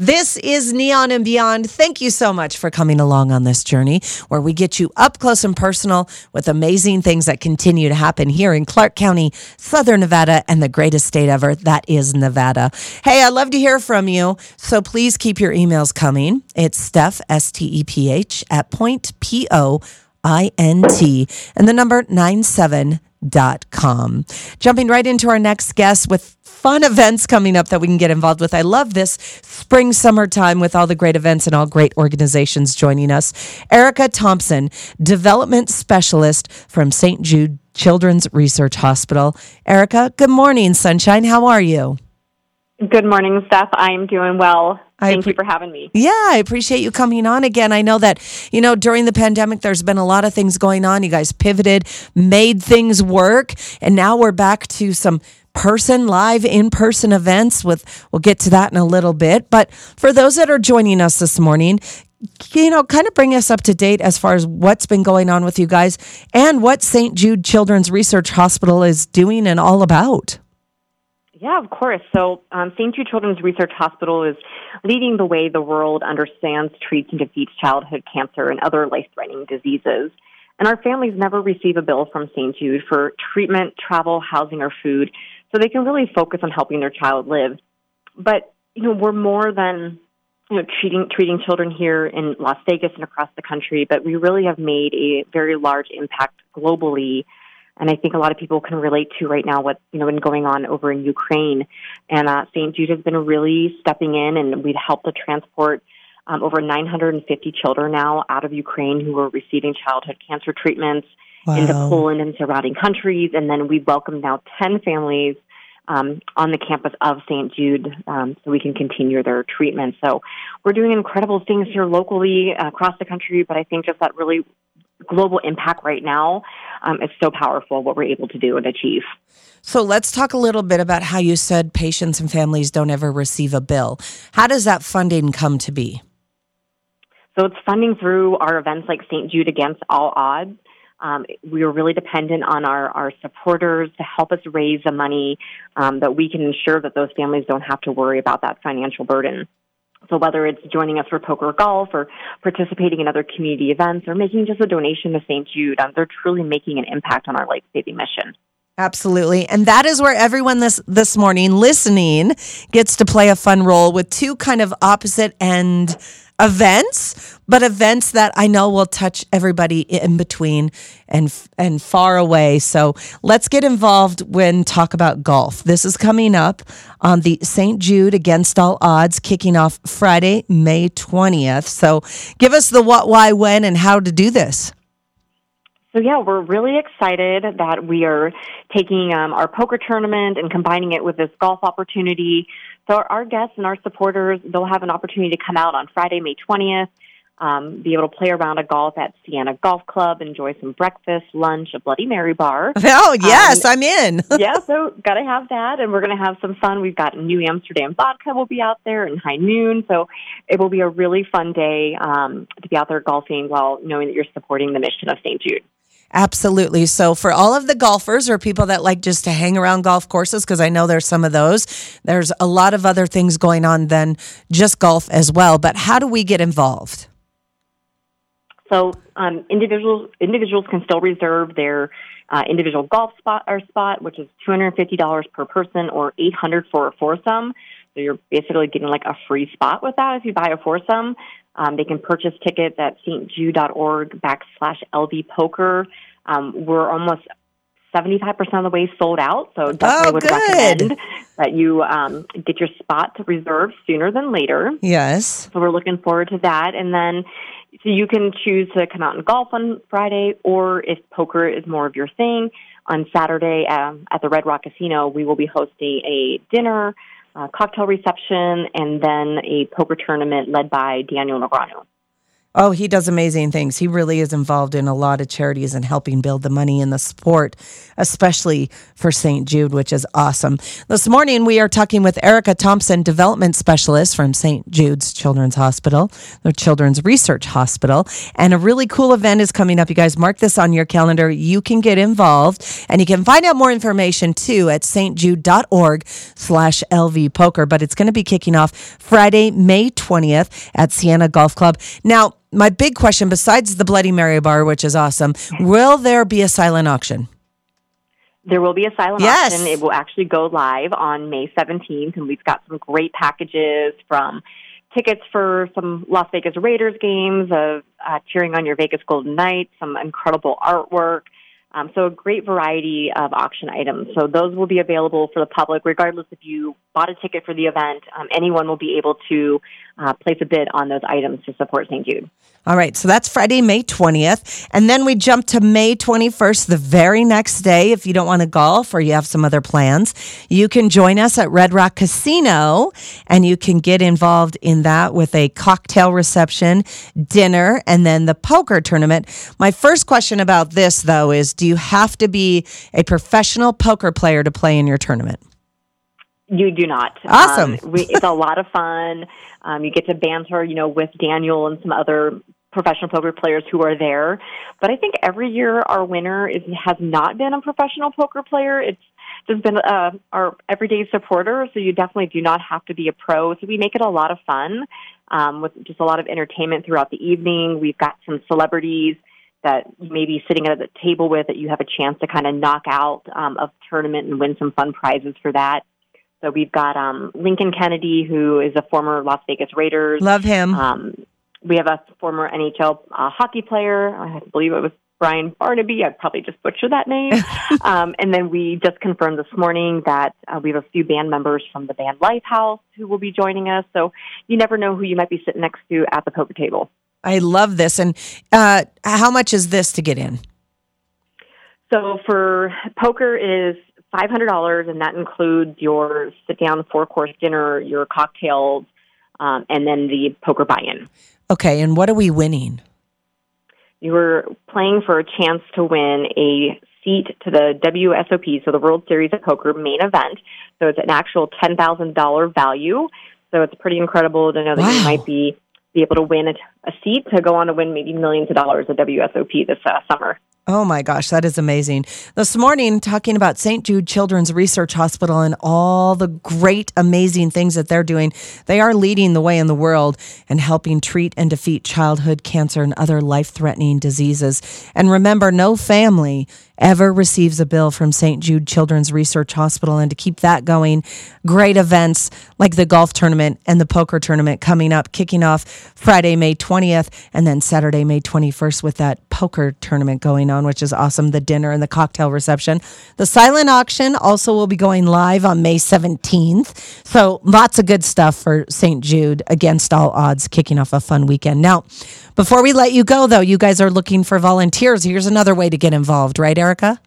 This is Neon and Beyond. Thank you so much for coming along on this journey where we get you up close and personal with amazing things that continue to happen here in Clark County, Southern Nevada, and the greatest state ever. That is Nevada. Hey, I'd love to hear from you. So please keep your emails coming. It's Steph, S T E P H, at point P O I N T, and the number 97.com. Jumping right into our next guest with fun events coming up that we can get involved with. I love this spring, summertime with all the great events and all great organizations joining us. Erica Thompson, development specialist from St. Jude Children's Research Hospital. Erica, good morning, sunshine. How are you? Good morning, Steph. I'm doing well. Thank pre- you for having me. Yeah, I appreciate you coming on again. I know that, you know, during the pandemic, there's been a lot of things going on. You guys pivoted, made things work, and now we're back to some person live in person events with we'll get to that in a little bit but for those that are joining us this morning you know kind of bring us up to date as far as what's been going on with you guys and what St. Jude Children's Research Hospital is doing and all about yeah, of course. So, um, St. Jude Children's Research Hospital is leading the way the world understands, treats, and defeats childhood cancer and other life threatening diseases. And our families never receive a bill from St. Jude for treatment, travel, housing, or food, so they can really focus on helping their child live. But, you know, we're more than you know, treating treating children here in Las Vegas and across the country, but we really have made a very large impact globally and I think a lot of people can relate to right now what's you know been going on over in Ukraine. And uh, St. Jude has been really stepping in, and we've helped to transport um, over 950 children now out of Ukraine who were receiving childhood cancer treatments wow. into Poland and surrounding countries. And then we welcome now 10 families um, on the campus of St. Jude um, so we can continue their treatment. So we're doing incredible things here locally uh, across the country, but I think just that really global impact right now um, is so powerful what we're able to do and achieve. So let's talk a little bit about how you said patients and families don't ever receive a bill. How does that funding come to be? So it's funding through our events like St. Jude Against All Odds. Um, we are really dependent on our, our supporters to help us raise the money um, that we can ensure that those families don't have to worry about that financial burden. So whether it's joining us for poker or golf or participating in other community events or making just a donation to St. Jude, um, they're truly making an impact on our life saving mission. Absolutely. And that is where everyone this this morning listening gets to play a fun role with two kind of opposite end events, but events that I know will touch everybody in between and and far away. So let's get involved when talk about golf. This is coming up on the St. Jude Against All Odds, kicking off Friday, May twentieth. So give us the what, why, when, and how to do this. So yeah, we're really excited that we are taking um, our poker tournament and combining it with this golf opportunity. So our guests and our supporters, they'll have an opportunity to come out on Friday, May 20th, um, be able to play around a golf at Siena Golf Club, enjoy some breakfast, lunch, a Bloody Mary bar. Oh yes, um, I'm in. yeah, so got to have that, and we're going to have some fun. We've got New Amsterdam vodka will be out there and High Noon, so it will be a really fun day um, to be out there golfing while knowing that you're supporting the mission of St. Jude. Absolutely. So, for all of the golfers or people that like just to hang around golf courses, because I know there's some of those, there's a lot of other things going on than just golf as well. But how do we get involved? So, um, individuals individuals can still reserve their uh, individual golf spot or spot, which is two hundred fifty dollars per person, or eight hundred for a foursome. So you're basically getting like a free spot with that if you buy a foursome. Um, they can purchase tickets at stjude.org backslash LV poker. Um, we're almost 75% of the way sold out, so definitely oh, would good. recommend that you um, get your spot reserved sooner than later. Yes. So we're looking forward to that. And then so you can choose to come out and golf on Friday, or if poker is more of your thing, on Saturday um, at the Red Rock Casino, we will be hosting a dinner Uh, cocktail reception, and then a poker tournament led by Daniel Negreanu. Oh, he does amazing things. He really is involved in a lot of charities and helping build the money in the sport, especially for St. Jude, which is awesome. This morning, we are talking with Erica Thompson, development specialist from St. Jude's Children's Hospital, the Children's Research Hospital. And a really cool event is coming up. You guys mark this on your calendar. You can get involved and you can find out more information too at stjude.org slash LV poker. But it's going to be kicking off Friday, May 20th at Siena Golf Club. Now, my big question, besides the Bloody Mary bar, which is awesome, will there be a silent auction? There will be a silent Yes. auction. It will actually go live on May 17th, and we've got some great packages from tickets for some Las Vegas Raiders games, of uh, cheering on your Vegas Golden Knights, some incredible artwork. Um, so a great variety of auction items. So those will be available for the public, regardless if you bought a ticket for the event. Um, anyone will be able to uh, place a bid on those items to support St. Jude. All right, so that's Friday, May 20th. And then we jump to May 21st, the very next day. If you don't want to golf or you have some other plans, you can join us at Red Rock Casino and you can get involved in that with a cocktail reception, dinner, and then the poker tournament. My first question about this, though, is do you have to be a professional poker player to play in your tournament? You do not. Awesome. Um, we, it's a lot of fun. Um, you get to banter, you know, with Daniel and some other professional poker players who are there. But I think every year our winner is has not been a professional poker player. It's just been uh, our everyday supporter. So you definitely do not have to be a pro. So we make it a lot of fun um, with just a lot of entertainment throughout the evening. We've got some celebrities that you may be sitting at the table with that you have a chance to kind of knock out um, of tournament and win some fun prizes for that. So we've got um, Lincoln Kennedy, who is a former Las Vegas Raiders. Love him. Um, we have a former NHL uh, hockey player. I believe it was Brian Barnaby. I'd probably just butcher that name. um, and then we just confirmed this morning that uh, we have a few band members from the band Lifehouse who will be joining us. So you never know who you might be sitting next to at the poker table. I love this. And uh, how much is this to get in? So for poker is five hundred dollars, and that includes your sit down four course dinner, your cocktails, um, and then the poker buy in. Okay, and what are we winning? You were playing for a chance to win a seat to the WSOP, so the World Series of Poker main event. So it's an actual ten thousand dollar value. So it's pretty incredible to know that Wow. you might be be able to win a, a seat to go on to win maybe millions of dollars at WSOP this uh, summer. Oh my gosh, that is amazing. This morning, talking about St. Jude Children's Research Hospital and all the great, amazing things that they're doing. They are leading the way in the world and helping treat and defeat childhood cancer and other life threatening diseases. And remember, no family ever receives a bill from St. Jude Children's Research Hospital. And to keep that going, great events like the golf tournament and the poker tournament coming up, kicking off Friday, May 20th, and then Saturday, May 21st with that poker tournament going on, which is awesome. The dinner and the cocktail reception. The silent auction also will be going live on May 17th. So lots of good stuff for St. Jude against all odds, kicking off a fun weekend. Now, before we let you go, though, you guys are looking for volunteers. Here's another way to get involved, right, Erica?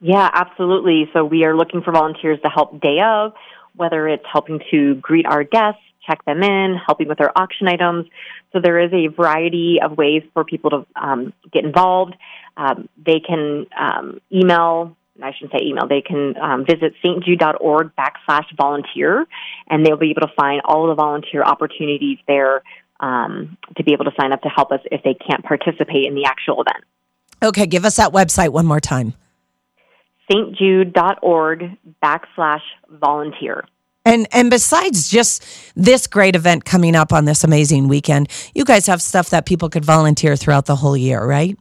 Yeah, absolutely. So we are looking for volunteers to help day of, whether it's helping to greet our guests, check them in, helping with our auction items. So there is a variety of ways for people to um, get involved. Um, they can um, email. I shouldn't say email. They can um, visit stjude.org backslash volunteer, and they'll be able to find all the volunteer opportunities there um, to be able to sign up to help us if they can't participate in the actual event. Okay, give us that website one more time. stjude.org backslash volunteer. And and besides just this great event coming up on this amazing weekend, you guys have stuff that people could volunteer throughout the whole year, right?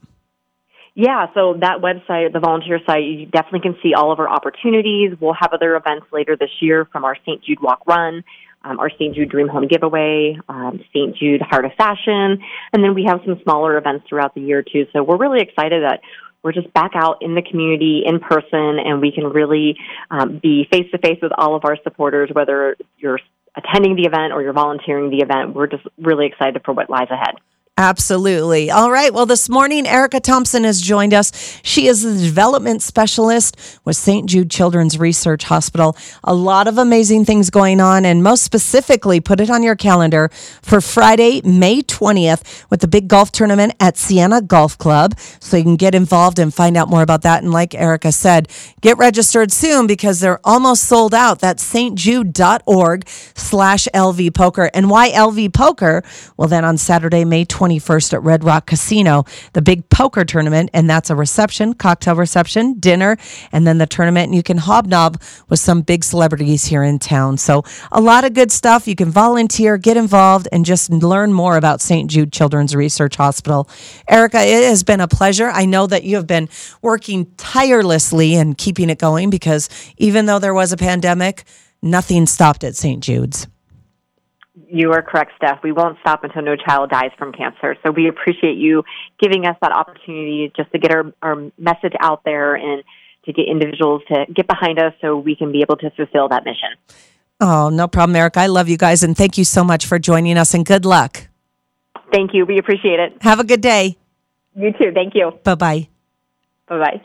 Yeah, so that website, the volunteer site, you definitely can see all of our opportunities. We'll have other events later this year from our St. Jude Walk Run, um, our St. Jude Dream Home Giveaway, um, St. Jude Heart of Fashion, and then we have some smaller events throughout the year too. So we're really excited that we're just back out in the community in person and we can really um, be face to face with all of our supporters, whether you're attending the event or you're volunteering the event. We're just really excited for what lies ahead. Absolutely. All right. Well, this morning, Erica Thompson has joined us. She is the development specialist with St. Jude Children's Research Hospital. A lot of amazing things going on, and most specifically, put it on your calendar for Friday, May 20th, with the big golf tournament at Siena Golf Club. So you can get involved and find out more about that. And like Erica said, get registered soon because they're almost sold out. That's stjude.org slash LV Poker. And why LV Poker? Well, then on Saturday, May 20th, 21st at Red Rock Casino, the big poker tournament. And that's a reception, cocktail reception, dinner, and then the tournament. And you can hobnob with some big celebrities here in town. So a lot of good stuff. You can volunteer, get involved, and just learn more about St. Jude Children's Research Hospital. Erica, it has been a pleasure. I know that you have been working tirelessly and keeping it going because even though there was a pandemic, nothing stopped at St. Jude's. You are correct, Steph. We won't stop until no child dies from cancer. So we appreciate you giving us that opportunity just to get our, our message out there and to get individuals to get behind us so we can be able to fulfill that mission. Oh, no problem, Eric. I love you guys and thank you so much for joining us and good luck. Thank you. We appreciate it. Have a good day. You too. Thank you. Bye bye. Bye bye.